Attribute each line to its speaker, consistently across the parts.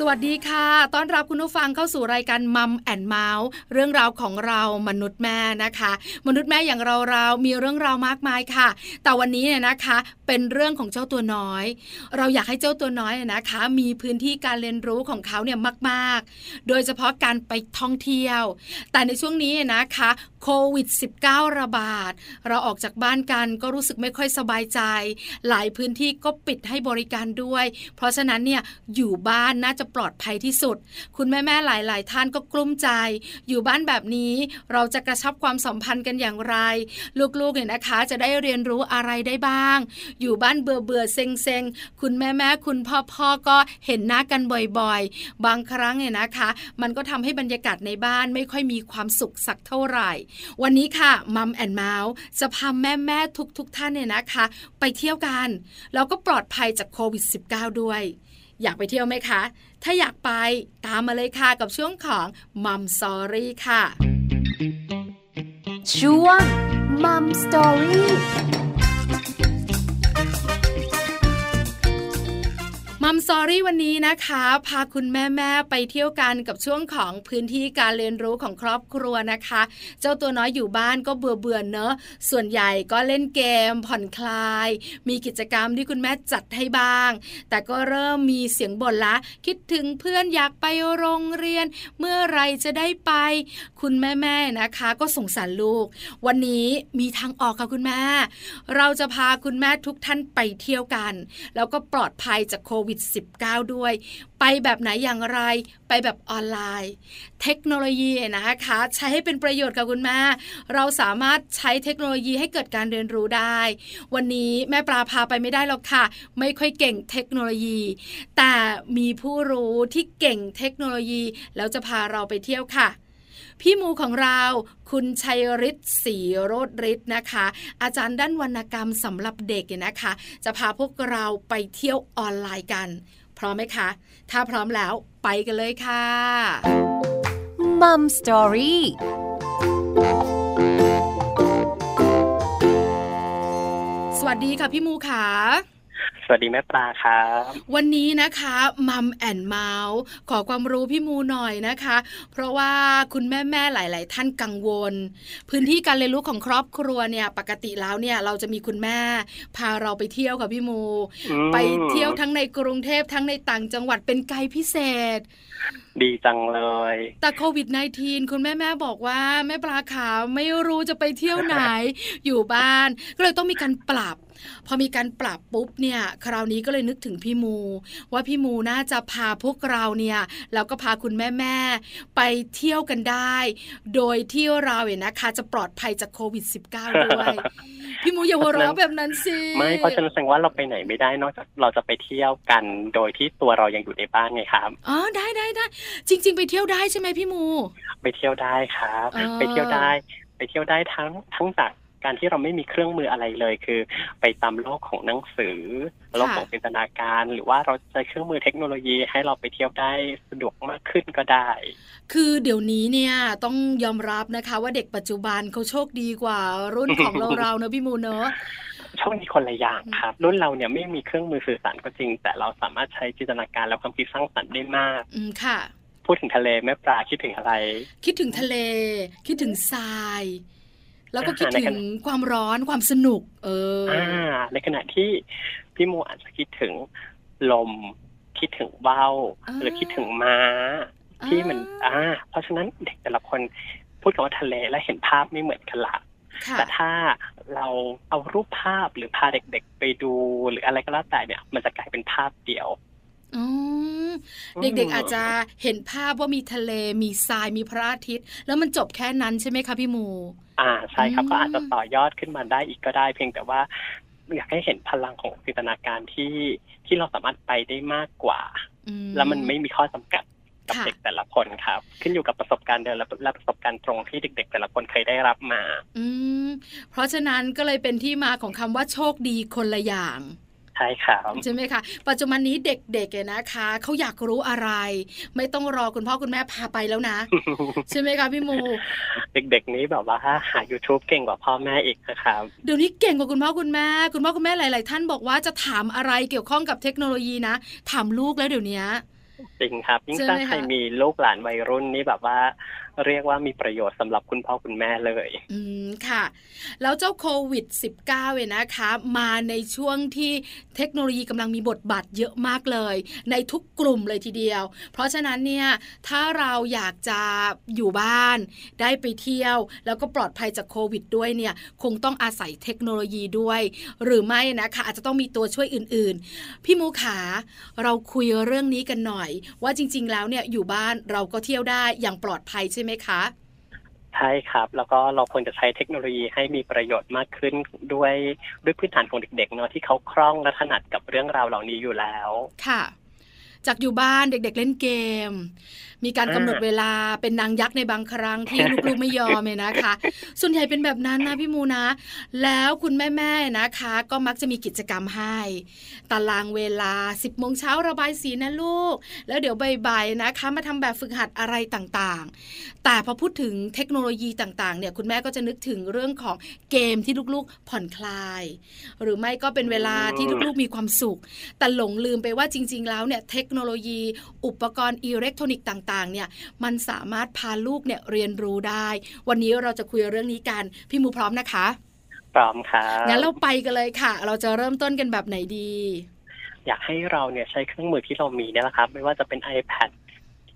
Speaker 1: สวัสดีค่ะ ต้อนรับคุณผู้ฟังเข้าสู่รายการมัมแอนเมาส์เรื่องราวของเรามนุษย์แม่นะคะ มนุษย์แม่อย่างเราเรามีเรื่องราวมากมายค่ะ แต่วันนี้เนี่ยนะคะเป็นเรื่องของเจ้าตัวน้อย เราอยากให้เจ้าตัวน้อยนะคะ มีพื้นที่การเรียนรู้ของเขาเนี่ยมาก ๆ โดยเฉพาะการไปท่องเที่ยว แต่ในช่วงนี้นะคะโควิด -19 ระบาด เราออกจากบ้านกันก็รู้สึกไม่ค่อยสบายใจ หลายพื้นที่ก็ปิดให้บริการด้วย เพราะฉะนั้นเนี่ยอยู่บ้านน่าจะปลอดภัยที่สุด คุณแม่ๆหลาย ๆ ท่านก็กลุ้มใจ อยู่บ้านแบบนี้เราจะกระชับความสัมพันธ์กันอย่างไร ลูกๆเนี่ยนะคะ จะได้เรียนรู้อะไรได้บ้าง อยู่บ้านเบื่อเบื่อเซ็งเซ็งคุณแม่ๆคุณพ่อๆก็เห็นหน้ากันบ่อยๆ บางครั้งเนี่ยนะคะ มันก็ทำให้บรรยากาศในบ้านไม่ค่อยมีความสุขสักเท่าไหร่ วันนี้ค่ะ Mom and Mouth จะพาแม่ๆทุกๆ ท่านเนี่ยนะคะ ไปเที่ยวกัน แล้วก็ปลอดภัยจากโควิด -19 ด้วย อยากไปเที่ยวไหมคะ ถ้าอยากไปตามมาเลยค่ะกับช่วงของ Mom Story ค่ะ
Speaker 2: ช่วง Mom Story
Speaker 1: มัมซอรี่วันนี้นะคะ พาคุณแม่แม่ไปเที่ยวกันกับช่วงของพื้นที่การเรียนรู้ของครอบครัวนะคะ เจ้าตัวน้อยอยู่บ้านก็เบื่อเบื่อเนอะส่วนใหญ่ก็เล่นเกม ผ่อนคลาย มีกิจกรรมที่คุณแม่จัดให้บ้าง แต่ก็เริ่มมีเสียงบ่นละ คิดถึงเพื่อนอยากไปโรงเรียน เมื่อไรจะได้ไป คุณแม่แม่นะคะ ก็สงสารลูก วันนี้มีทางออกค่ะคุณแม่ เราจะพาคุณแม่ทุกท่านไปเที่ยวกัน แล้วก็ปลอดภัยจากโควิด -19 ด้วย ไปแบบไหนอย่างไร ไปแบบออนไลน์ เทคโนโลยีนะคะใช้ให้เป็นประโยชน์กับคุณแม่เราสามารถใช้เทคโนโลยีให้เกิดการเรียนรู้ได้ วันนี้แม่ปลาพาไปไม่ได้หรอกค่ะ ไม่ค่อยเก่งเทคโนโลยี แต่มีผู้รู้ที่เก่งเทคโนโลยี แล้วจะพาเราไปเที่ยวค่ะ พี่มูของเรา คุณชัยฤทธิ์ศรีโรจน์ฤทธิ์นะคะ อาจารย์ด้านวรรณกรรมสำหรับเด็กเนี่ยนะคะ จะพาพวกเราไปเที่ยวออนไลน์กัน พร้อมไหมคะ ถ้าพร้อมแล้วไปกันเลยค่ะ
Speaker 2: Mom Story ส
Speaker 1: วัสดีค่ะพี่มูค่ะ
Speaker 3: สวัสดีแม่ปลาครับ
Speaker 1: วันนี้นะคะ Mom and Mouthขอความรู้พี่มูหน่อยนะคะ เพราะว่าคุณแม่แม่หลาย ๆ ท่านกังวล พื้นที่การเรียนรู้ของครอบครัวเนี่ย ปกติแล้วเนี่ยเราจะมีคุณแม่ พาเราไปเที่ยวกับพี่มู ไปเที่ยวทั้งในกรุงเทพทั้งในต่างจังหวัดเป็นไกด์พิเศษ
Speaker 3: ดีจังเลย
Speaker 1: แต่โควิด -19 คุณแม่แม่บอกว่าแม่ปลาขาวไม่รู้จะไปเที่ยวไหน อยู่บ้าน ก็เลยต้องมีการปรับ พอมีการปรับปุ๊บเนี่ยคราวนี้ก็เลยนึกถึงพี่มู ว่าพี่มูน่าจะพาพวกเราเนี่ยแล้วก็พาคุณแม่แม่ไปเที่ยวกันได้ โดยที่เราเนี่ยนะคะจะปลอดภัยจากโควิด -19 ด้วย พี่มูอย่าหัวเราะแบบนั้นสิ
Speaker 3: ไม่เพราะฉะนั้นแสดงว่าเราไปไหนไม่ได้นอกจากเราจะไปเที่ยวกัน โดยที่ตัวเรายังอยู่ในบ้านไงครับ
Speaker 1: อ๋อได้ได้ได้จริง ๆ ไปเที่ยวได้ใช่ไหมพี่มู
Speaker 3: ไปเที่ยวได้ครับ ไปเที่ยวได้ ไปเที่ยวได้ทั้งทั้งจากการที่เราไม่มีเครื่องมืออะไรเลย คือ ไปตามโลกของหนังสือโลกของจินตนาการ หรือว่าเราใช้เครื่องมือเทคโนโลยีให้เราไปเที่ยวได้สะดวกมากขึ้นก็ได้
Speaker 1: คือเดี๋ยวนี้เนี่ยต้องยอมรับนะคะ ว่าเด็กปัจจุบันเขาโชคดีกว่ารุ่นของเราเราเนอะพี่มูเนอะ
Speaker 3: โชคดีคนละอย่างครับ รุ่นเราเนี่ยไม่มีเครื่องมือสื่อสารก็จริง แต่เราสามารถใช้จินตนาการและความคิดสร้างสรรค์ได้มาก
Speaker 1: อืมค่ะ
Speaker 3: พูดถึงทะเลแม่ปลาคิดถึงอะไร
Speaker 1: คิดถึงทะเล คิดถึงทราย แล้วก็คิดถึงความร้อนความสนุก เอออ่า
Speaker 3: ในขณะที่พี่โมอาจจะคิดถึงลม คิดถึงเบ้าหรือคิดถึงม้า ที่มัน อ่า เพราะฉะนั้นเด็กแต่ละคนพูดกับว่าทะเลและเห็นภาพไม่เหมือนกันละ แต่ถ้าเราเอารูปภาพหรือพาเด็กๆไปดูหรืออะไรก็แล้วแต่เนี่ย มันจะกลายเป็นภาพเดียว
Speaker 1: เด็กๆอาจจะเห็นภาพว่ามีทะเลมีทรายมีพระอาทิตย์ แล้วมันจบแค่นั้นใช่ไหมคะพี่มู
Speaker 3: อ่าใช่ครับก็อาจจะต่อยอดขึ้นมาได้อีกก็ได้ เพียงแต่ว่าอยากให้เห็นพลังของจินตนาการที่ที่เราสามารถไปได้มากกว่า แล้วมันไม่มีข้อจำกัด กับเด็กแต่ละคนครับ ขึ้นอยู่กับประสบการณ์เดิมและประสบการณ์ตรงที่เด็ก ๆ แต่ละคนเคยได้รับมา
Speaker 1: อืมเพราะฉะนั้นก็เลยเป็นที่มาของคำว่าโชคดีคนละอย่าง
Speaker 3: ใช่ครับ
Speaker 1: ใช่ไหมคะปัจจุบันนี้เด็กๆเนี่ยนะคะเขาอยากรู้อะไร ไม่ต้องรอคุณพ่อคุณแม่พาไปแล้วนะ ใช่ไหมคะพี่มู
Speaker 3: เด็กๆนี้แบบว่าหา YouTube เก่งกว่าพ่อแม่อีกนะครับ
Speaker 1: เดี๋ยวนี้เก่งกว่าคุณพ่อคุณแม่ คุณพ่อคุณแม่หลาย ๆ ท่านบอกว่าจะถามอะไรเกี่ยวข้องกับเทคโนโลยีนะ ถามลูกแล้วเดี๋ยวนี้
Speaker 3: จริงครับ ยิ่ง
Speaker 1: ใช่ไหม
Speaker 3: ถ้าใคร
Speaker 1: คะ
Speaker 3: มีลูกหลานวัยรุ่นนี่แบบว่า เรียกว่ามีประโยชน์สำหรับคุณพ่อคุณแม่เลย
Speaker 1: อืมค่ะ แล้วเจ้าโควิด -19 เนี่ยนะคะ มาในช่วงที่เทคโนโลยีกำลังมีบทบาทเยอะมากเลย ในทุกกลุ่มเลยทีเดียว เพราะฉะนั้นเนี่ยถ้าเราอยากจะอยู่บ้าน ได้ไปเที่ยว แล้วก็ปลอดภัยจากโควิด ด้วยเนี่ยคงต้องอาศัยเทคโนโลยีด้วย หรือไม่นะคะอาจจะต้องมีตัวช่วยอื่น ๆ พี่มูขาเราคุยเรื่องนี้กันหน่อย ว่าจริง ๆ แล้วเนี่ยอยู่บ้านเราก็เที่ยวได้อย่างปลอดภัยใช่ไหมคะ
Speaker 3: ใช่ครับ แล้วก็เราควรจะใช้เทคโนโลยีให้มีประโยชน์มากขึ้นด้วยด้วยพื้นฐานของเด็กๆเนาะที่เขาคล่องและถนัดกับเรื่องราวเหล่านี้อยู่แล้ว
Speaker 1: ค่ะ จากอยู่บ้านเด็ก ๆ เล่นเกมมีการ
Speaker 3: อ่ากำ
Speaker 1: หนดเวลาเป็นนางยักษ์ในบางครั้งที่ลูกๆไม่ยอมเลยนะคะ ส่วนใหญ่เป็นแบบนั้นนะพี่มูนะ แล้วคุณแม่ๆนะคะ ก็มักจะมีกิจกรรมให้ตารางเวลา 10โมงเช้าระบายสีนะลูก แล้วเดี๋ยวบ่ายๆนะคะ มาทำแบบฝึกหัดอะไรต่างๆ แต่พอพูดถึงเทคโนโลยีต่างๆเนี่ยคุณแม่ก็จะนึกถึงเรื่องของเกมที่ลูกๆผ่อนคลาย หรือไม่ก็เป็นเวลาที่ลูกๆมีความสุข แต่หลงลืมไปว่าจริง ๆ แล้วเนี่ยเทคโนโลยี อุปกรณ์อิเล็กทรอนิกส์ต่างๆเนี่ยมันสามารถพาลูกเนี่ยเรียนรู้ได้ วันนี้เราจะคุยเรื่องนี้กัน พี่มูพร้อมนะคะ
Speaker 3: พร้อมครับ
Speaker 1: งั้นเราไปกันเลยค่ะ เราจะเริ่มต้นกันแบบไหนดี
Speaker 3: อยากให้เราเนี่ยใช้เครื่องมือที่เรามีเนี่ยแหละครับ ไม่ว่าจะเป็น iPad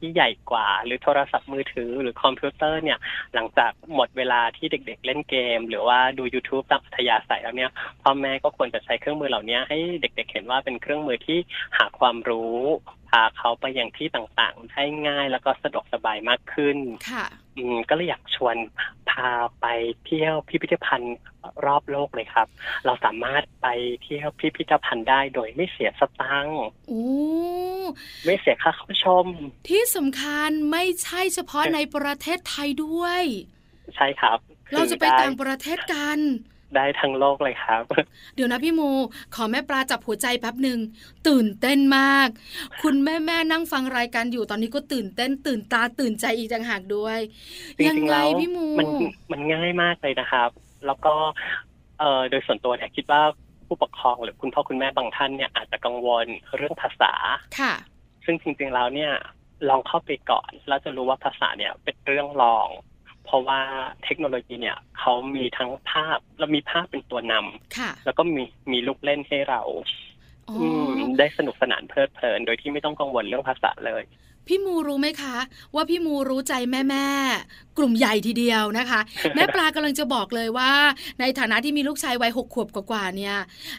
Speaker 3: ที่ใหญ่กว่า หรือโทรศัพท์มือถือหรือคอมพิวเตอร์เนี่ย หลังจากหมดเวลาที่เด็ก ๆ เล่นเกม หรือว่าดู YouTube ตามอัธยาศัยแล้วเนี่ยพ่อแม่ก็ควรจะใช้เครื่องมือเหล่านี้ให้เด็ก ๆ เห็นว่าเป็นเครื่องมือที่หาความรู้พาเขาไปยังที่ต่างๆ ได้ง่ายแล้วก็สะดวกสบายมากขึ้น
Speaker 1: ค่ะ
Speaker 3: ก็เลยอยากชวนพาไปเที่ยวพิพิธภัณฑ์รอบโลกเลยครับ เราสามารถไปเที่ยวพิพิธภัณฑ์ได้โดยไม่เสียสตังค์
Speaker 1: โอ้
Speaker 3: ไม่เสียค่าเข้าชม
Speaker 1: ที่สำคัญไม่ใช่เฉพาะในประเทศไทยด้วย
Speaker 3: ใช่ครับ
Speaker 1: เราจะไป
Speaker 3: คือด้
Speaker 1: ต่างประเทศกัน
Speaker 3: ได้ทั้งโลกเลยครับ
Speaker 1: เดี๋ยวนะพี่โมขอแม่ปลาจับหัวใจแป๊บหนึ่งตื่นเต้นมาก คุณแม่แม่นั่งฟังรายการอยู่ตอนนี้ก็ตื่นเต้น ตื่นตาตื่นใจอีกต่างหากด้วย
Speaker 3: จริ
Speaker 1: ยัง
Speaker 3: งๆ
Speaker 1: ไง
Speaker 3: แล้ว
Speaker 1: พี่โม
Speaker 3: มันมันง่ายมากเลยนะครับ แล้วก็เอ่อโดยส่วนตัวเนี่ยคิดว่าผู้ปกครองหรือคุณพ่อคุณแม่บางท่านเนี่ยอาจจะกังวลเรื่องภาษา
Speaker 1: ค่ะ
Speaker 3: ซึ่งจริงๆแล้วเนี่ยลองเข้าไปก่อน แล้วจะรู้ว่าภาษาเนี่ยเป็นเรื่องรอง เพราะว่าเทคโนโลยีเนี่ยเขามีทั้งภาพแล้วมีภาพเป็นตัวนำ
Speaker 1: ค่ะ
Speaker 3: แล้วก็มีมีลูกเล่นให้เรา
Speaker 1: อ๋อ
Speaker 3: อืมได้สนุกสนานเพลิดเพลิน โดยที่ไม่ต้องกังวลเรื่องภาษาเลย
Speaker 1: พี่มูรู้ไหมคะ ว่าพี่มูรู้ใจแม่แม่ๆกลุ่มใหญ่ทีเดียวนะคะ แม่ปลากำลังจะบอกเลยว่า ในฐานะที่มีลูกชายวัยหกขวบกว่าๆเนี่ย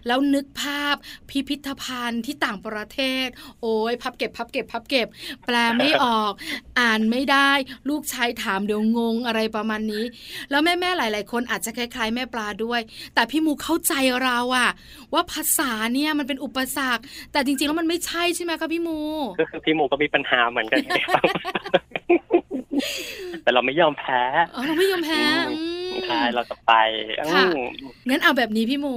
Speaker 1: แล้วนึกภาพพิพิธภัณฑ์ที่ต่างประเทศ โอ้ยพับเก็บพับเก็บพับเก็บ แปลไม่ออก อ่านไม่ได้ ลูกชายถามเดี๋ยวงงอะไรประมาณนี้ แล้วแม่ๆหลาย ๆ คนอาจจะคล้าย ๆ แม่ปลาด้วย แต่พี่มูเข้าใจเราอะว่าภาษาเนี่ยมันเป็นอุปสรรค แต่จริงๆแล้วมันไม่ใช่ใช่ไหมคะพี่มู
Speaker 3: ก็คือพี่หมูก็มีปัญหาเหมือนกันครับแต่เราไม่ยอมแพ้
Speaker 1: อ๋อเราไม่ยอมแพ้อืม
Speaker 3: ใช่เราจะไป
Speaker 1: ค่ะ
Speaker 3: อืม
Speaker 1: งั้นเอาแบบนี้พี่หมู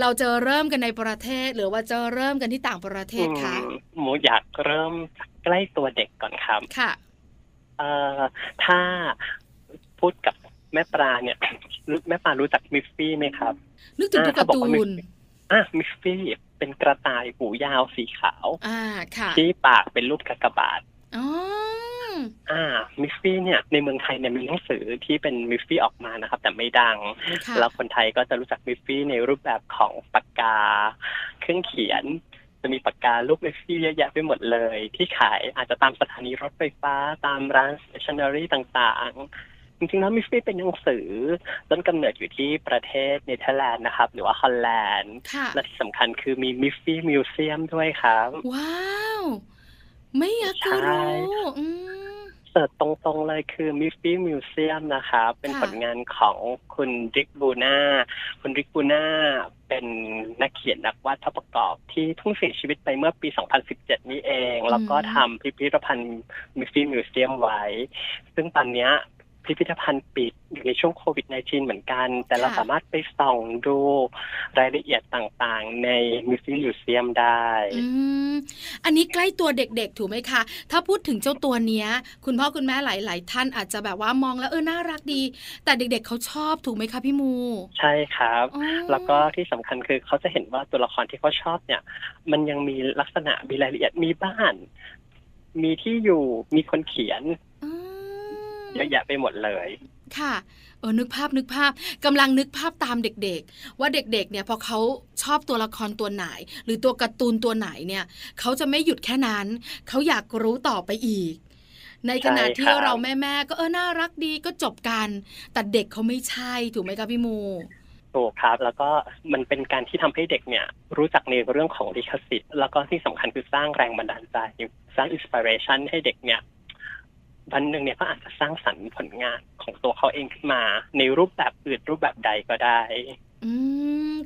Speaker 1: เราจะเริ่มกันในประเทศ หรือว่าจะเริ่มกันที่ต่างประเทศคะ
Speaker 3: อืมหมูอยากเริ่มจากใกล้ตัวเด็กก่อนครับ
Speaker 1: ค่ะ
Speaker 3: เอ่อถ้าพูดกับแม่ปลาเนี่ยรู้แม่ปลารู้จักมิฟฟี่ไหมครับ
Speaker 1: นึกถึงตัวการ์ตูน
Speaker 3: อะ Miffy เป็นกระต่ายหูยาวสีขาว
Speaker 1: อ่าค่ะ
Speaker 3: ที่ปากเป็นรูปกากบาท
Speaker 1: อ๋อ
Speaker 3: อ่า Miffy เนี่ยในเมืองไทยเนี่ยมีหนังสือที่เป็น Miffy ออกมานะครับ แต่ไม่ดัง
Speaker 1: ค่ะ
Speaker 3: แล้วคนไทยก็จะรู้จัก Miffy ในรูปแบบของปากกา เครื่องเขียน จะมีปากการูป Miffy เยอะแยะไปหมดเลย ที่ขายอาจจะตามสถานีรถไฟฟ้าตามร้าน stationery ต่างๆ จริงๆแล้ว Miffy เป็นหนังสือต้นกำเนิดอยู่ที่ประเทศเนเธอร์แลนด์นะครับ หรือว่าฮอลแลนด์
Speaker 1: ค่ะ
Speaker 3: และที่สำคัญคือมี Miffy Museum ด้วยครับ
Speaker 1: ว้าว ไม่อยากจะ
Speaker 3: เชื่
Speaker 1: ออืม
Speaker 3: search ตรงๆเลยคือ Miffy Museum นะครับเป็น
Speaker 1: ค่ะ
Speaker 3: ผลงานของคุณ Dick Bruna คุณ Dick Bruna เป็นนักเขียนนักวาดภาพประกอบที่เพิ่งเสียชีวิตไปเมื่อปี 2017 นี้เองแล้วก็ทำพิพิธภัณฑ์มิฟฟี่มิวเซียมไว้ ซึ่งตอนเนี้ย พิพิธภัณฑ์ปิดอยู่ในช่วงโควิด -19 เหมือนกัน แต่เราสามารถไปส่องดูรายละเอียดต่างๆ ในมิวเซียมได้
Speaker 1: อืมอันนี้ใกล้ตัวเด็กๆ ถูกไหมคะ ถ้าพูดถึงเจ้าตัวเนี้ย คุณพ่อคุณแม่หลาย ๆ ท่านอาจจะแบบว่ามองแล้วเออน่ารักดี แต่เด็ก ๆเขาชอบถูกไหมคะพี่มู
Speaker 3: ใช่ครับ
Speaker 1: อ๋อ
Speaker 3: แล้วก็ที่สำคัญคือเขาจะเห็นว่าตัวละครที่เขาชอบเนี่ย มันยังมีลักษณะมีรายละเอียดมีบ้าน มีที่อยู่มีคนเขียน
Speaker 1: อืม
Speaker 3: เยอะแยะไปหมดเลย
Speaker 1: ค่ะเออนึกภาพนึกภาพกำลังนึกภาพตามเด็กๆ ว่าเด็กๆเนี่ยพอเขาชอบตัวละครตัวไหน หรือตัวการ์ตูนตัวไหนเนี่ยเขาจะไม่หยุดแค่นั้นเขาอยากรู้ต่อไปอีก ในขณะ
Speaker 3: ใช่
Speaker 1: ที่
Speaker 3: ครับ
Speaker 1: เราแม่ๆก็เออน่ารักดีก็จบกันแต่เด็กเขาไม่ใช่ถูกไหมคะพี่มู
Speaker 3: ถูกครับแล้วก็มันเป็นการที่ทำให้เด็กเนี่ยรู้จักในเรื่องของลิขสิทธิ์แล้วก็ที่สำคัญคือสร้างแรงบันดาลใจสร้างอินสปิเรชันให้เด็กเนี่ย วันหนึ่งเนี่ยเขาอาจจะสร้างสรรค์ผลงานของตัวเขาเองขึ้นมา ในรูปแบบอื่นรูปแบบใดก็ได้
Speaker 1: อืม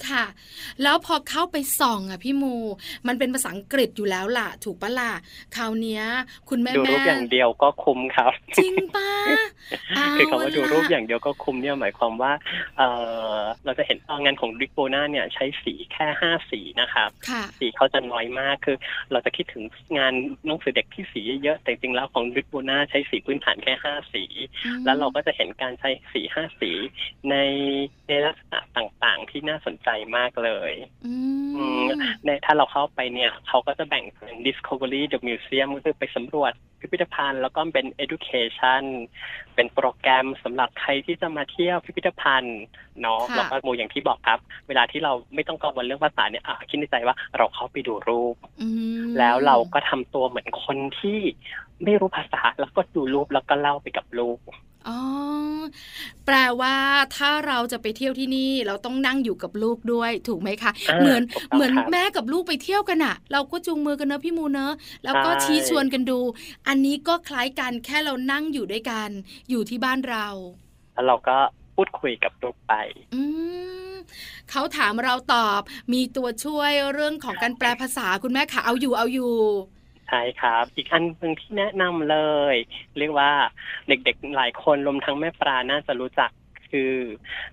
Speaker 1: ค่ะ แล้วพอเข้าไปส่องอะพี่มู มันเป็นภาษาอังกฤษอยู่แล้วล่ะ ถูกปะล่ะคราวเนี้ย คุณแม่
Speaker 3: ดู
Speaker 1: แม่
Speaker 3: รูปอย่างเดียวก็คุ้มครับ
Speaker 1: จริงปะเคื
Speaker 3: อคำว่าดูรูป
Speaker 1: ละ
Speaker 3: อย่างเดียวก็คุ้มเนี่ยหมายความว่าเออเราจะเห็นเอ่องานของริกโบนาเนี่ยใช้สีแค่ห้าสีนะครับ
Speaker 1: ค่ะ
Speaker 3: สีเขาจะน้อยมากคือ เราจะคิดถึงงานหนังสือเด็กที่สีเยอะๆแต่จริงๆแล้วของริกโบนาใช้สีพื้นฐานแค่ห้าสี
Speaker 1: อืม
Speaker 3: แล้วเราก็จะเห็นการใช้สีห้าสีในในลักษณะต่างๆ ที่น่าสนใจมากเลย
Speaker 1: อื
Speaker 3: อื
Speaker 1: ม
Speaker 3: มในถ้าเราเข้าไปเนี่ย เขาก็จะแบ่งเป็น Discovery the Museum ก็คือไปสำรวจพิพิธภัณฑ์ แล้วก็เป็น Education เป็นโปรแกรมสำหรับใครที่จะมาเที่ยวพิพิธภัณฑ์เนาะ
Speaker 1: ค่ะ
Speaker 3: แล้วก็โมอย่างที่บอกครับ เวลาที่เราไม่ต้องกังวลเรื่องภาษาเนี่ยอะคิดในใจว่าเราเข้าไปดูรูป
Speaker 1: อืม
Speaker 3: แล้วเราก็ทำตัวเหมือนคนที่ไม่รู้ภาษาแล้วก็ดูรูปแล้วก็เล่าไปกับรูป
Speaker 1: อ๋อ แปลว่าถ้าเราจะไปเที่ยวที่นี่เราต้องนั่งอยู่กับลูกด้วยถูกไหมคะ
Speaker 3: อ่า
Speaker 1: เหมือน
Speaker 3: ถูกต้อง
Speaker 1: เหมือน
Speaker 3: ครับ
Speaker 1: แม่กับลูกไปเที่ยวกันอะเราก็จูงมือกันเนอะพี่มูเนอะแล้วก็
Speaker 3: ใช่
Speaker 1: ชี้ชวนกันดู อันนี้ก็คล้ายกันแค่เรานั่งอยู่ด้วยกัน อยู่ที่บ้านเรา
Speaker 3: แล้วเราก็พูดคุยกับรูปไป
Speaker 1: อืมเขาถามเราตอบมีตัวช่วยเรื่องของการแปลภาษาคุณแม่ค่ะเอาอยู่เอาอยู่
Speaker 3: ใช่ครับ อีกอันหนึ่งที่แนะนำเลย เรียกว่าเด็กๆหลายคนรวมทั้งแม่ปลาน่าจะรู้จักคือ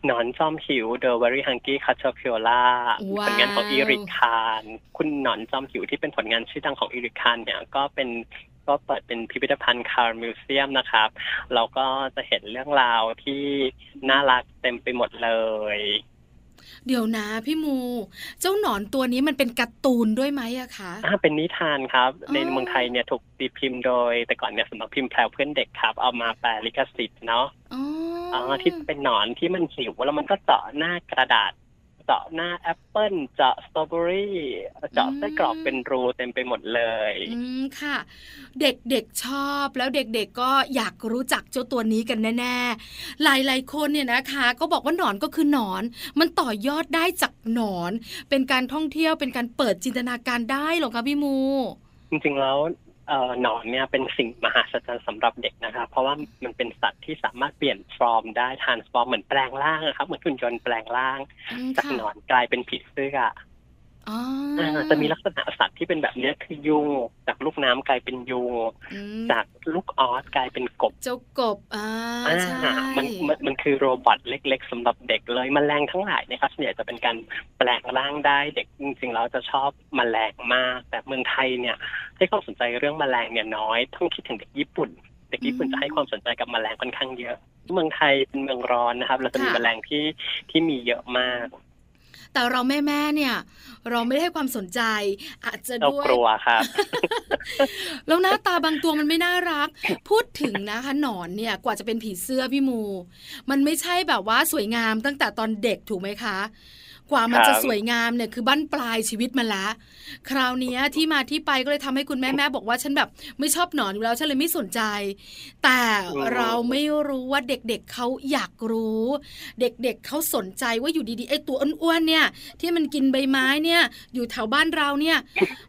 Speaker 3: หนอนจอมหิว The Very Hungry Caterpillar
Speaker 1: ว้าว
Speaker 3: ผลงานของ Eric Carle คุณหนอนจอมหิวที่เป็นผลงานชื่อดังของ Eric Carle เนี่ยก็เป็นก็เปิดเป็นพิพิธภัณฑ์ Carle Museum นะครับ เราก็จะเห็นเรื่องราวที่น่ารักเต็มไปหมดเลย
Speaker 1: เดี๋ยวนะพี่มู เจ้าหนอนตัวนี้มันเป็นการ์ตูนด้วยไหมอะคะ
Speaker 3: อ่าเป็นนิทานครับ
Speaker 1: อ๋อ
Speaker 3: ในเมืองไทยเนี่ยถูกตีพิมพ์โดย แต่ก่อนเนี่ยสำนักพิมพ์แพรวเพื่อนเด็กครับ เอามาแปลลิขสิทธิ์เนาะ
Speaker 1: อ๋อ
Speaker 3: อ๋อที่เป็นหนอนที่มันหิวแล้วมันก็เจาะหน้ากระดาษ เจาะหน้าแอปเปิลเจาะสตรอเบอรี่เจาะไส้กรอกเป็นรูเต็มไปหมดเลย
Speaker 1: อืมค่ะ เด็กๆชอบแล้วเด็กๆก็อยากรู้จักเจ้าตัวนี้กันแน่ๆ หลายๆคนเนี่ยนะคะ ก็บอกว่าหนอนก็คือหนอน มันต่อยอดได้จากหนอน เป็นการท่องเที่ยวเป็นการเปิดจินตนาการได้เหรอคะพี่มู
Speaker 3: จริงๆแล้ว เอ่อหนอนเนี่ยเป็นสิ่งมหัศจรรย์สำหรับเด็กนะครับ เพราะว่ามันเป็นสัตว์ที่สามารถเปลี่ยนฟอร์มได้ทานฟอร์มเหมือนแปลงร่างอะครับ เหมือนหุ่นยนต์แปลงร่าง
Speaker 1: อืม
Speaker 3: จาก
Speaker 1: ค่ะ
Speaker 3: หนอนกลายเป็นผีเสื้อ
Speaker 1: อ๋อ
Speaker 3: อ่าจะมีลักษณะสัตว์ที่เป็นแบบเนี้ยคือยุงจากลูกน้ำกลายเป็นยุง
Speaker 1: อืม
Speaker 3: จากลูกออสกลายเป็นกบ
Speaker 1: เจ้ากบอ่า
Speaker 3: อ่า
Speaker 1: ใช่
Speaker 3: มันมันมันคือโรบอทเล็ก ๆสำหรับเด็กเลยมแมลงทั้งหลายนะครับส่วนใหญ่จะเป็นการแปลงร่างได้เด็กจริงๆแล้วจะชอบมแมลงมาก แต่เมืองไทยเนี่ย ให้ความสนใจเรื่องมแมลงเนี่ยน้อย ต้องคิดถึงเด็กญี่ปุ่น เด็กญี่ปุ่นจะให้ความสนใจกับแมลงค่อนข้างเยอะ เมืองไทยเป็นเมืองร้อนนะครับ เราจะมีแมลงที่ที่มีเยอะมาก
Speaker 1: แต่เราแม่ๆเนี่ย เราไม่ได้ให้ความสนใจ อาจจะ
Speaker 3: เรา
Speaker 1: ด้วย
Speaker 3: กลัวครับ
Speaker 1: แล้วหน้าตาบางตัวมันไม่น่ารัก พูดถึงนะคะหนอนเนี่ยกว่าจะเป็นผีเสื้อพี่มู มันไม่ใช่แบบว่าสวยงามตั้งแต่ตอนเด็กถูกไหมคะ กว่ามัน
Speaker 3: ครับ
Speaker 1: จะสวยงามเนี่ยคือบั้นปลายชีวิตมันละ คราวเนี้ยที่มาที่ไปก็เลยทำให้คุณแม่แม่บอกว่าฉันแบบไม่ชอบหนอนอยู่แล้วฉันเลยไม่สนใจ แต่เราไม่รู้ว่าเด็กๆเเขาอยากรู้ เด็กๆเเขาสนใจว่าอยู่ดีๆไอ้ตัวอ้วนๆเนี่ย ที่มันกินใบไม้เนี่ย อยู่แถวบ้านเราเนี่ย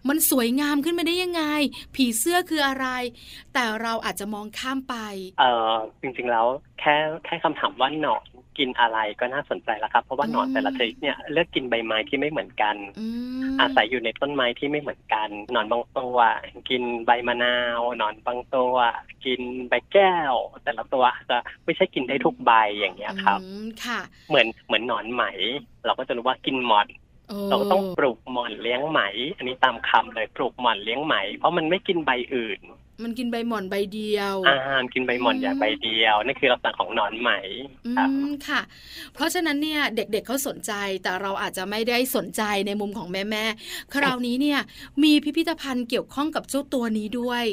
Speaker 1: มันสวยงามขึ้นมาได้ยังไง ผีเสื้อคืออะไร แต่เราอาจจะมองข้ามไป
Speaker 3: เอ่อจริงๆแล้วแค่แค่คำถามว่าหนอน กินอะไรก็น่าสนใจแล้วครับ เพราะว่าหนอน
Speaker 1: อืม
Speaker 3: แต่ละชนิดเนี่ยเลือกกินใบไม้ที่ไม่เหมือนกัน
Speaker 1: อืม
Speaker 3: อาศัยอยู่ในต้นไม้ที่ไม่เหมือนกัน หนอนบางตัวกินใบมะนาว หนอนบางตัวกินใบแก้ว แต่ละตัวจะไม่ใช่กินได้ทุกใบอย่างเงี้ยครับ
Speaker 1: อืมค่ะ
Speaker 3: เหมือนเหมือนหนอนไหม เราก็จะรู้ว่ากินหมอน
Speaker 1: โอ้
Speaker 3: เราก็ต้องปลูกหม่อนเลี้ยงไหม อันนี้ตามคำเลยปลูกหม่อนเลี้ยงไหม เพราะมันไม่กินใบอื่น
Speaker 1: มันกินใบหม่อนใบเดียว
Speaker 3: อ่ากินใบหม่อนอย่างใบเดียวนั่นคือลักษณะของหนอนไหม
Speaker 1: อื
Speaker 3: ครับ
Speaker 1: มค่ะ เพราะฉะนั้นเนี่ยเด็ก ๆเขาสนใจแต่เราอาจจะไม่ได้สนใจในมุมของแม่ๆคราวนี้เนี่ยมีพิพิธภัณฑ์เกี่ยวข้องกับเจ้าตัวนี้ด้วย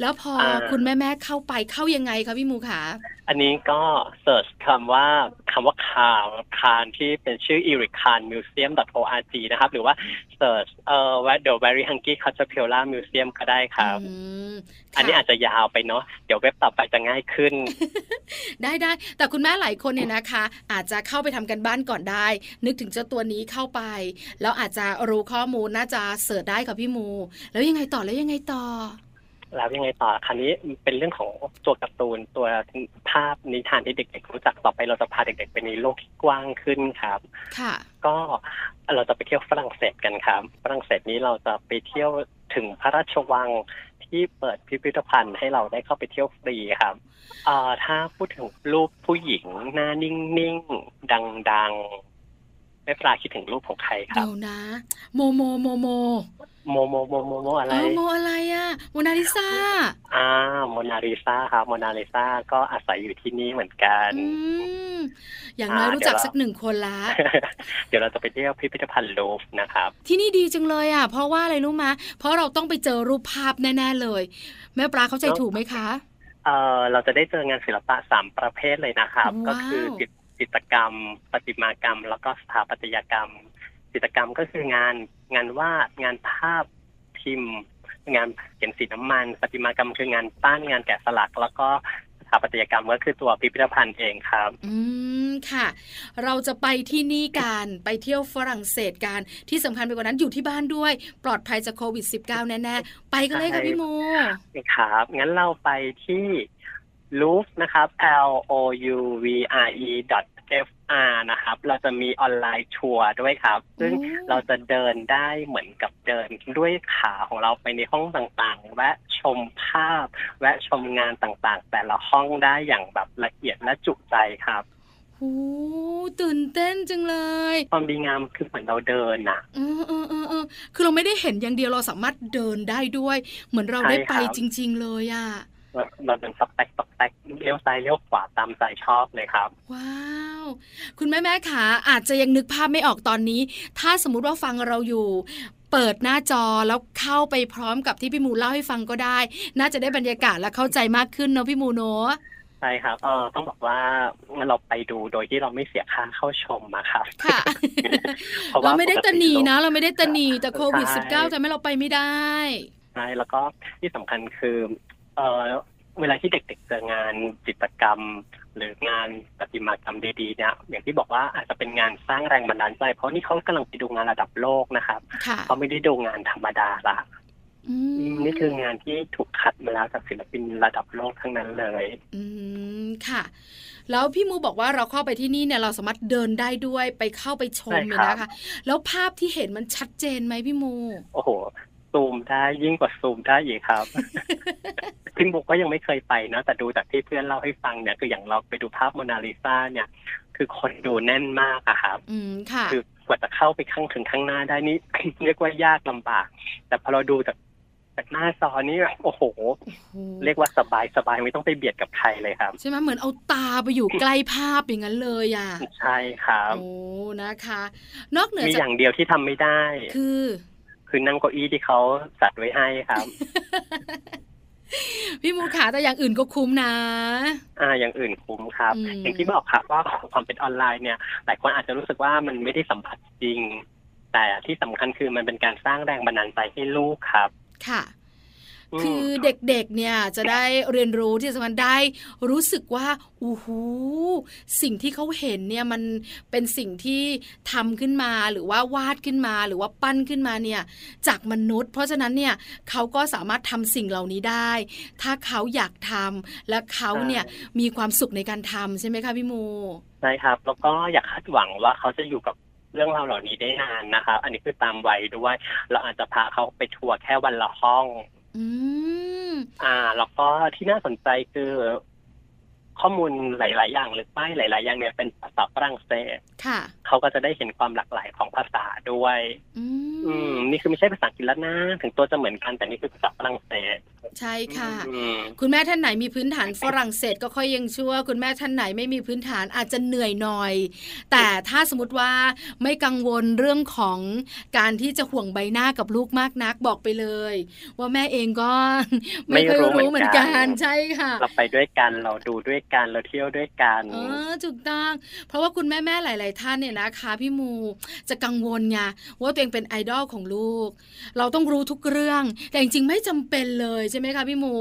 Speaker 1: แล้วพออาคุณแม่ๆเข้าไปเข้ายังไงคะพี่มูขา
Speaker 3: อันนี้ก็เสิร์ชคำว่าคำว่าคาวคานที่เป็นชื่อ e r i c a n museum org นะครับ หรือว่า เสิร์ชเอ่อว่า the very hungry caterpillar museum ก็ได้ครับ
Speaker 1: อืม
Speaker 3: อันนี้
Speaker 1: ค่ะ
Speaker 3: อาจจะยาวไปเนาะเดี๋ยวเว็บต่อไปจะง่ายขึ้น
Speaker 1: ได้ได้แต่คุณแม่หลายคนเนี่ยนะคะ อาจจะเข้าไปทำกันบ้านก่อนได้ นึกถึงเจ้าตัวนี้เข้าไป แล้วอาจจะรู้ข้อมูลน่าจะเสิร์ชได้ค่ะพี่มู แล้วยังไงต่อแล้วยังไงต่อ
Speaker 3: แล้วยังไงต่อคราวนี้เป็นเรื่องของตัวการ์ตูนตัวภาพนิทานที่เด็กๆรู้จักต่อไปเราจะพาเด็กๆไปในโลกที่กว้างขึ้นครับ
Speaker 1: ค่ะ
Speaker 3: ก็เราจะไปเที่ยวฝรั่งเศสกันครับ ฝรั่งเศสนี้เราจะไปเที่ยวถึงพระราชวังที่เปิดพิพิธภัณฑ์ให้เราได้เข้าไปเที่ยวฟรีครับเอ่อถ้าพูดถึงรูปผู้หญิงหน้านิ่งๆดังๆไม่ปลาคิดถึงรูปของใครครับ
Speaker 1: เดี๋ยวนะ โมโมโมโม
Speaker 3: โมโมโมโมโมอะไร
Speaker 1: เออโมอะไรอะโมนาลิซา
Speaker 3: อ่าโมนาลิซาครับโมนาลิซาก็อาศัยอยู่ที่นี่เหมือนกัน
Speaker 1: อืมอย่างน้อย
Speaker 3: อ่า
Speaker 1: รู้จัก
Speaker 3: เดี๋ยวเรา
Speaker 1: สักหนึ่งคนละ
Speaker 3: เดี๋ยวเราจะไปเที่ยวพิพิธภัณฑ์ลูฟร์นะครับ
Speaker 1: ที่นี่ดีจังเลยอะ เพราะว่าอะไรรู้มะเพราะเราต้องไปเจอรูปภาพแน่ๆเลย แม่ปลาเข้าใจถูกไหมคะ
Speaker 3: เอ่อเราจะได้เจองานศิลปะสามประเภทเลยนะครับ
Speaker 1: ว้าว
Speaker 3: ก็คือจิต จิตรกรรม ประติมากรรม แล้วก็สถาปัตยกรรม จิตรกรรมก็คืองานงานวาดงานภาพพิมพ์ งานเขียนสีน้ำมัน ประติมากรรมคืองานปั้นงานแกะสลัก แล้วก็สถาปัตยกรรมก็คือตัวพิพิธภัณฑ์เองครับ
Speaker 1: อืมค่ะ เราจะไปที่นี่กันไปเที่ยวฝรั่งเศสกันที่สำคัญไปกว่านั้นอยู่ที่บ้านด้วย ปลอดภัยจากโควิด -19 แน่ๆ ไปกันเลยค่ะ
Speaker 3: ใช่
Speaker 1: พี่โม
Speaker 3: ครับงั้นเราไปที่ Louvre นะครับ L O U V R E F R นะครับ เราจะมีออนไลน์ทัวร์ด้วยครับ ซึ่ง
Speaker 1: อืม
Speaker 3: เราจะเดินได้เหมือนกับเดินด้วยขาของเราไปในห้องต่างๆแวะชมภาพแวะชมงานต่างๆ แต่ละห้องได้อย่างแบบละเอียดและจุใจครับ
Speaker 1: โอ้ตื่นเต้นจังเลย
Speaker 3: ความดีงามคือเหมือนเราเดินน่ะ
Speaker 1: เออเออเออเออคือเราไม่ได้เห็นอย่างเดียวเราสามารถเดินได้ด้วย เหมือนเราได้ไป
Speaker 3: ใช่ครับ
Speaker 1: จริง ๆ เลยอะ
Speaker 3: เราเราเดินตอกแตกตอกแตกเลี้ยวซ้ายเลี้ยวขวาตามใจชอบเลยครับ
Speaker 1: ว้าว คุณแม่แม่ขาอาจจะยังนึกภาพไม่ออกตอนนี้ ถ้าสมมุติว่าฟังเราอยู่ เปิดหน้าจอแล้วเข้าไปพร้อมกับที่พี่หมูเล่าให้ฟังก็ได้ น่าจะได้บรรยากาศและเข้าใจมากขึ้นเนาะพี่หมูเนาะ
Speaker 3: ใช่ครับ เออต้องบอกว่าเราไปดูโดยที่เราไม่เสียค่าเข้าชมอะครับ
Speaker 1: ค่ะ
Speaker 3: เพราะว่า
Speaker 1: เราไม่ได้ตะหนีนะ
Speaker 3: ปกติ
Speaker 1: เราไม่ได้ตะหนีแต่โควิด
Speaker 3: ใช่
Speaker 1: -19 ทำให้เราไปไม่ได้
Speaker 3: ใช่แล้วก็ที่สำคัญคือ เออเวลาที่เด็กๆเจองานจิตรกรรม หรืองานประติมากรรมดีๆเนี่ยอย่างที่บอกว่าอาจจะเป็นงานสร้างแรงบันดาลใจ เพราะนี่เขากำลังไปดูงานระดับโลกนะครับ
Speaker 1: ค่ะ
Speaker 3: เขาไม่ได้ดูงานธรรมดาละ
Speaker 1: อืม
Speaker 3: นี่คืองานที่ถูกคัดมาแล้วจากศิลปินระดับโลกทั้งนั้นเลย
Speaker 1: อืมค่ะ แล้วพี่มูบอกว่าเราเข้าไปที่นี่เนี่ยเราสามารถเดินได้ด้วยไปเข้าไปชม
Speaker 3: ใช่
Speaker 1: เลย
Speaker 3: ครับ
Speaker 1: นะคะ แล้วภาพที่เห็นมันชัดเจนไหมพี่มู
Speaker 3: โอ้โห ซูมได้ยิ่งกว่าซูมได้อีกครับพิมบุกก็ยังไม่เคยไปนะ แต่ดูจากที่เพื่อนเล่าให้ฟังเนี่ยคืออย่างเราไปดูภาพโมนาลิซาเนี่ย คือคนดูแน่นมากอะครับ
Speaker 1: อืมค่ะ
Speaker 3: คือกว่าจะเข้าไปข้างถึงข้างหน้าได้นี่เรียกว่ายากลำบาก แต่พอเราดูจากจากหน้าจอนี่โอ้โห เรียกว่าสบายสบายไม่ต้องไปเบียดกับใครเลยครับ
Speaker 1: ใช่ไหมเหมือนเอาตาไปอยู่ใกล้ภาพอย่างนั้นเลยอะ
Speaker 3: ใช่ครับ
Speaker 1: โอ้นะคะ นอกเหนือ
Speaker 3: มี
Speaker 1: จา
Speaker 3: อกย่างเดียวที่ทำไม่ได้
Speaker 1: คือ
Speaker 3: คือนั่งเก้าอี้ที่เขาจัดไว้ให้ครับ
Speaker 1: พี่มูขาแต่อย่างอื่นก็คุ้มนะ
Speaker 3: อ่า อย่างอื่นคุ้มครับ
Speaker 1: อืม
Speaker 3: อย่างที่บอกครับว่าความเป็นออนไลน์เนี่ยหลายคนอาจจะรู้สึกว่ามันไม่ได้สัมผัสจริง แต่ที่สำคัญคือมันเป็นการสร้างแรงบันดาลใจให้ลูกครับ
Speaker 1: ค่ะ คือเด็กๆเนี่ยจะได้เรียนรู้ที่สำคัญได้ รู้สึกว่าอู้หูสิ่งที่เขาเห็นเนี่ยมันเป็นสิ่งที่ทำขึ้นมาหรือว่าวาดขึ้นมาหรือว่าปั้นขึ้นมาเนี่ยจากมนุษย์ เพราะฉะนั้นเนี่ยเขาก็สามารถทำสิ่งเหล่านี้ได้ ถ้าเขาอยากทำและเขาเนี่ยมีความสุขในการทำใช่ไหมคะพี่มู
Speaker 3: ใช่ครับ แล้วก็อยากคาดหวังว่าเขาจะอยู่กับเรื่องราวเหล่านี้ได้นานนะคะ อันนี้คือตามวัยด้วย เราอาจจะพาเขาไปทัวร์แค่วันละห้อง
Speaker 1: อืม
Speaker 3: อ่า แล้วก็ที่น่าสนใจคือ ข้อมูลหลาย ๆ อย่างหรือป้ายหลาย ๆ อย่างเนี่ยเป็นภาษาฝรั่งเศส
Speaker 1: ค่ะ
Speaker 3: เขาก็จะได้เห็นความหลากหลายของภาษาด้วย
Speaker 1: อื
Speaker 3: มนี่คือไม่ใช่ภาษาอังกฤษแล้วนะถึงตัวจะเหมือนกันแต่นี่คือภาษาฝรั่งเศส
Speaker 1: ใช่ค่ะ
Speaker 3: ค
Speaker 1: คุณแม่ท่านไหนมีพื้นฐานฝรั่งเศสก็ค่อยยังชั่วคุณแม่ท่านไหนไม่มีพื้นฐานอาจจะเหนื่อยหน่อย แต่ถ้าสมมติว่าไม่กังวลเรื่องของการที่จะห่วงใบหน้ากับลูกมากนักบอกไปเลย ว่าแม่เองก็ไม่เคยรู้เหมือนกันใช่ค่ะ
Speaker 3: เราไปด้วยกันเราดูด้วยกันเราเที่ยวด้วยกัน
Speaker 1: เออถูกต้อง เพราะว่าคุณแม่แม่หลาย ๆ ท่านเนี่ยนะคะ พี่มูจะกังวลไงว่าตัวเองเป็นไอดอลของลูก เราต้องรู้ทุกเรื่อง แต่จริงๆไม่จำเป็นเลยใช่ไหมคะพี่มู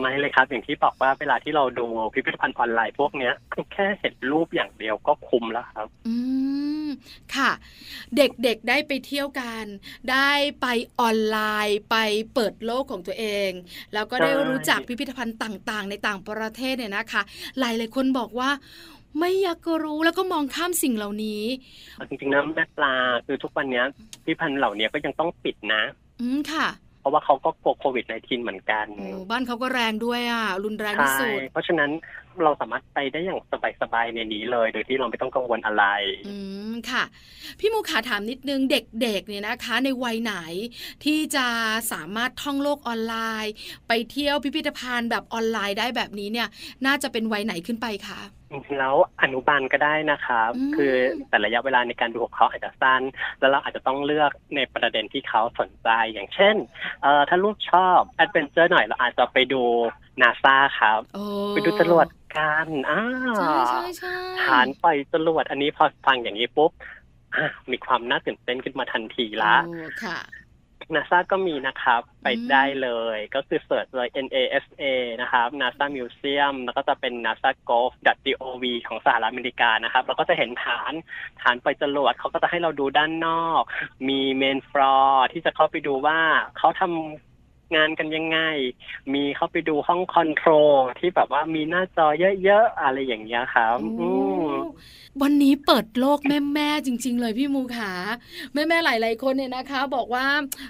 Speaker 3: ไม่เลยครับ อย่างที่บอกว่าเวลาที่เราดูพิพิธภัณฑ์ออนไลน์พวกเนี้ยแค่เห็นรูปอย่างเดียวก็คุ้มแล้วครับ
Speaker 1: อืมค่ะ เด็กๆได้ไปเที่ยวกัน ได้ไปออนไลน์ไปเปิดโลกของตัวเอง แล้วก็ได้รู้จักพิพิธภัณฑ์ต่าง ๆ ในต่างประเทศเนี่ยนะคะหลายๆคนบอกว่า ไม่อยากรู้แล้วก็มองข้ามสิ่งเหล่านี้
Speaker 3: จริงๆนะแม่ปลาคือทุกวันนี้พิพันธ์เหล่านี้ก็ยังต้องปิดนะ
Speaker 1: อืมค่ะ
Speaker 3: เพราะว่าเขาก็กลัวโควิด -19 เหมืมอนกัน
Speaker 1: บ้านเขาก็แรงด้วยอะ รุนแรงที่สุด
Speaker 3: เพราะฉะนั้นเราสามารถไปได้อย่างสบายๆในนี้เลย โดยที่เราไม่ต้องกังวลอะไร
Speaker 1: อืมค่ะ พี่มูขาถามนิดนึงเด็กๆเนี่ยนะคะ ในวัยไหนที่จะสามารถท่องโลกออนไลน์ ไปเที่ยวพิพิธภัณฑ์แบบออนไลน์ได้แบบนี้เนี่ย น่าจะเป็นวัยไหนขึ้นไปคะ
Speaker 3: แล้วอนุบาลก็ได้นะครับคือแต่ระยะเวลาในการดูของเขาอาจจะสั้น แล้วเราอาจจะต้องเลือกในประเด็นที่เขาสนใจอย่างเช่นเอ่อถ้าลูกชอบ adventure หน่อยเราอาจจะไปดูนาซาครับไปดูจรวดกันอ่าฐานปล่อยจรวดอันนี้พอฟังอย่างนี้ปุ๊บมีความน่าตื่นเต้นขึ้นมาทันทีละ นาซาก็มีนะครับ ไปได้เลย ก็คือ search เลย NASA นะครับ NASA Museum แล้วก็จะเป็น NASA gov .gov ของสหรัฐอเมริกานะครับ แล้วก็จะเห็นฐานฐานปล่อยจรวดเขาก็จะให้เราดูด้านนอก มี main floor ที่จะเข้าไปดูว่าเขาทำงานกันยังไง มีเข้าไปดูห้อง control ที่แบบว่ามีหน้าจอเยอะๆ อะไรอย่างเงี้ยครับ
Speaker 1: วันนี้เปิดโลกแม่แม่จริง ๆ เลยพี่มูขาแม่แม่หลาย ๆ คนเนี่ยนะคะ บอกว่า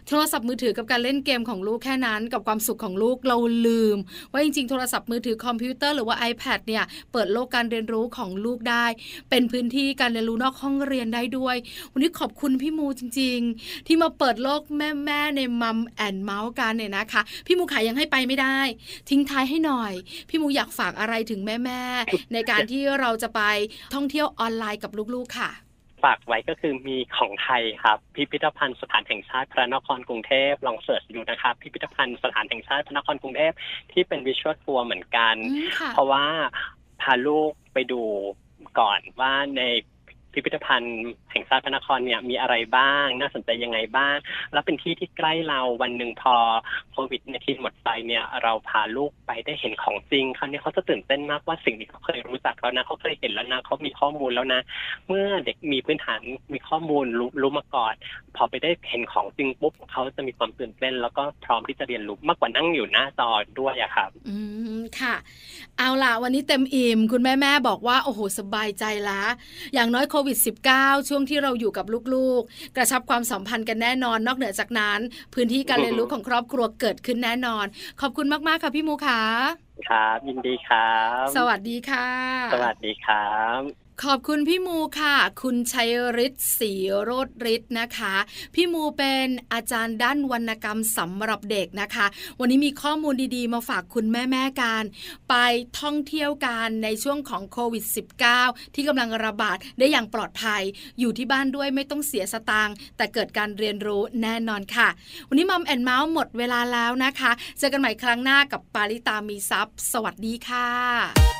Speaker 1: โทรศัพท์มือถือกับการเล่นเกมของลูกแค่นั้นกับความสุขของลูกเราลืม ว่าจริง ๆ โทรศัพท์มือถือคอมพิวเตอร์หรือว่า iPad เนี่ยเปิดโลกการเรียนรู้ของลูกได้ เป็นพื้นที่การเรียนรู้นอกห้องเรียนได้ด้วย วันนี้ขอบคุณพี่มูจริง ๆ ที่มาเปิดโลกแม่แม่ใน Mom and Mouth กันเนี่ยนะคะ พี่มูขายังให้ไปไม่ได้ ทิ้งท้ายให้หน่อย พี่มูอยากฝากอะไรถึงแม่ๆในการที่เราจะไปท่องเที่ยวออนไลน์กับลูกๆค่ะ
Speaker 3: ฝากไว้ก็คือมีของไทยครับ พิพิธภัณฑ์สถานแห่งชาติพระนครกรุงเทพลองเสิร์ชดูนะครับ พิพิธภัณฑ์สถานแห่งชาติพระนครกรุงเทพที่เป็นวิชวลทัวร์เหมือนกัน เพราะว่าพาลูกไปดูก่อนว่าในพิพิธภัณฑ์แห่งชาติพระนครเนี่ยมีอะไรบ้าง น่าสนใจยังไงบ้าง แล้วเป็นที่ที่ใกล้เราวันหนึ่งพอโควิดในทีหมดไปเนี่ยเราพาลูกไปได้เห็นของจริงคราวนี้เขาจะตื่นเต้นมากว่าสิ่งที่เขาเคยรู้จักแล้วนะเขาเคยเห็นแล้วนะเขามีข้อมูลแล้วนะ เมื่อเด็กมีพื้นฐานมีข้อมูลรู้รู้มาก่อนพอไปได้เห็นของจริงปุ๊บเขาจะมีความตื่นเต้น แล้วก็พร้อมที่จะเรียนรู้มากกว่านั่งอยู่หน้าจอด้วยอะครับ
Speaker 1: อืมค่ะ เอาล่ะวันนี้เต็มอิ่มคุณแม่แม่บอกว่าโอ้โหสบายใจละอย่างน้อยโควิด -19 ช่วงที่เราอยู่กับลูกๆ กระชับความสัมพันธ์กันแน่นอน นอกเหนือจากนั้น พื้นที่การเรียนรู้ของครอบครัวเกิดขึ้นแน่นอน ขอบคุณมากๆค่ะพี่มูขา
Speaker 3: ครับยินดีครับ
Speaker 1: สวัสดีค่ะ
Speaker 3: สวัสดีครับ
Speaker 1: ขอบคุณพี่มูค่ะ คุณชัยฤทธิ์ศรีโรดฤทธิ์นะคะ พี่มูเป็นอาจารย์ด้านวรรณกรรมสำหรับเด็กนะคะ วันนี้มีข้อมูลดีๆ มาฝากคุณแม่ๆกัน ไปท่องเที่ยวกันในช่วงของโควิด -19 ที่กำลังระบาดได้อย่างปลอดภัย อยู่ที่บ้านด้วยไม่ต้องเสียสตางค์แต่เกิดการเรียนรู้แน่นอนค่ะ วันนี้ Mom and Mouth หมดเวลาแล้วนะคะ เจอกันใหม่ครั้งหน้ากับปาริตามีทรัพย์สวัสดีค่ะ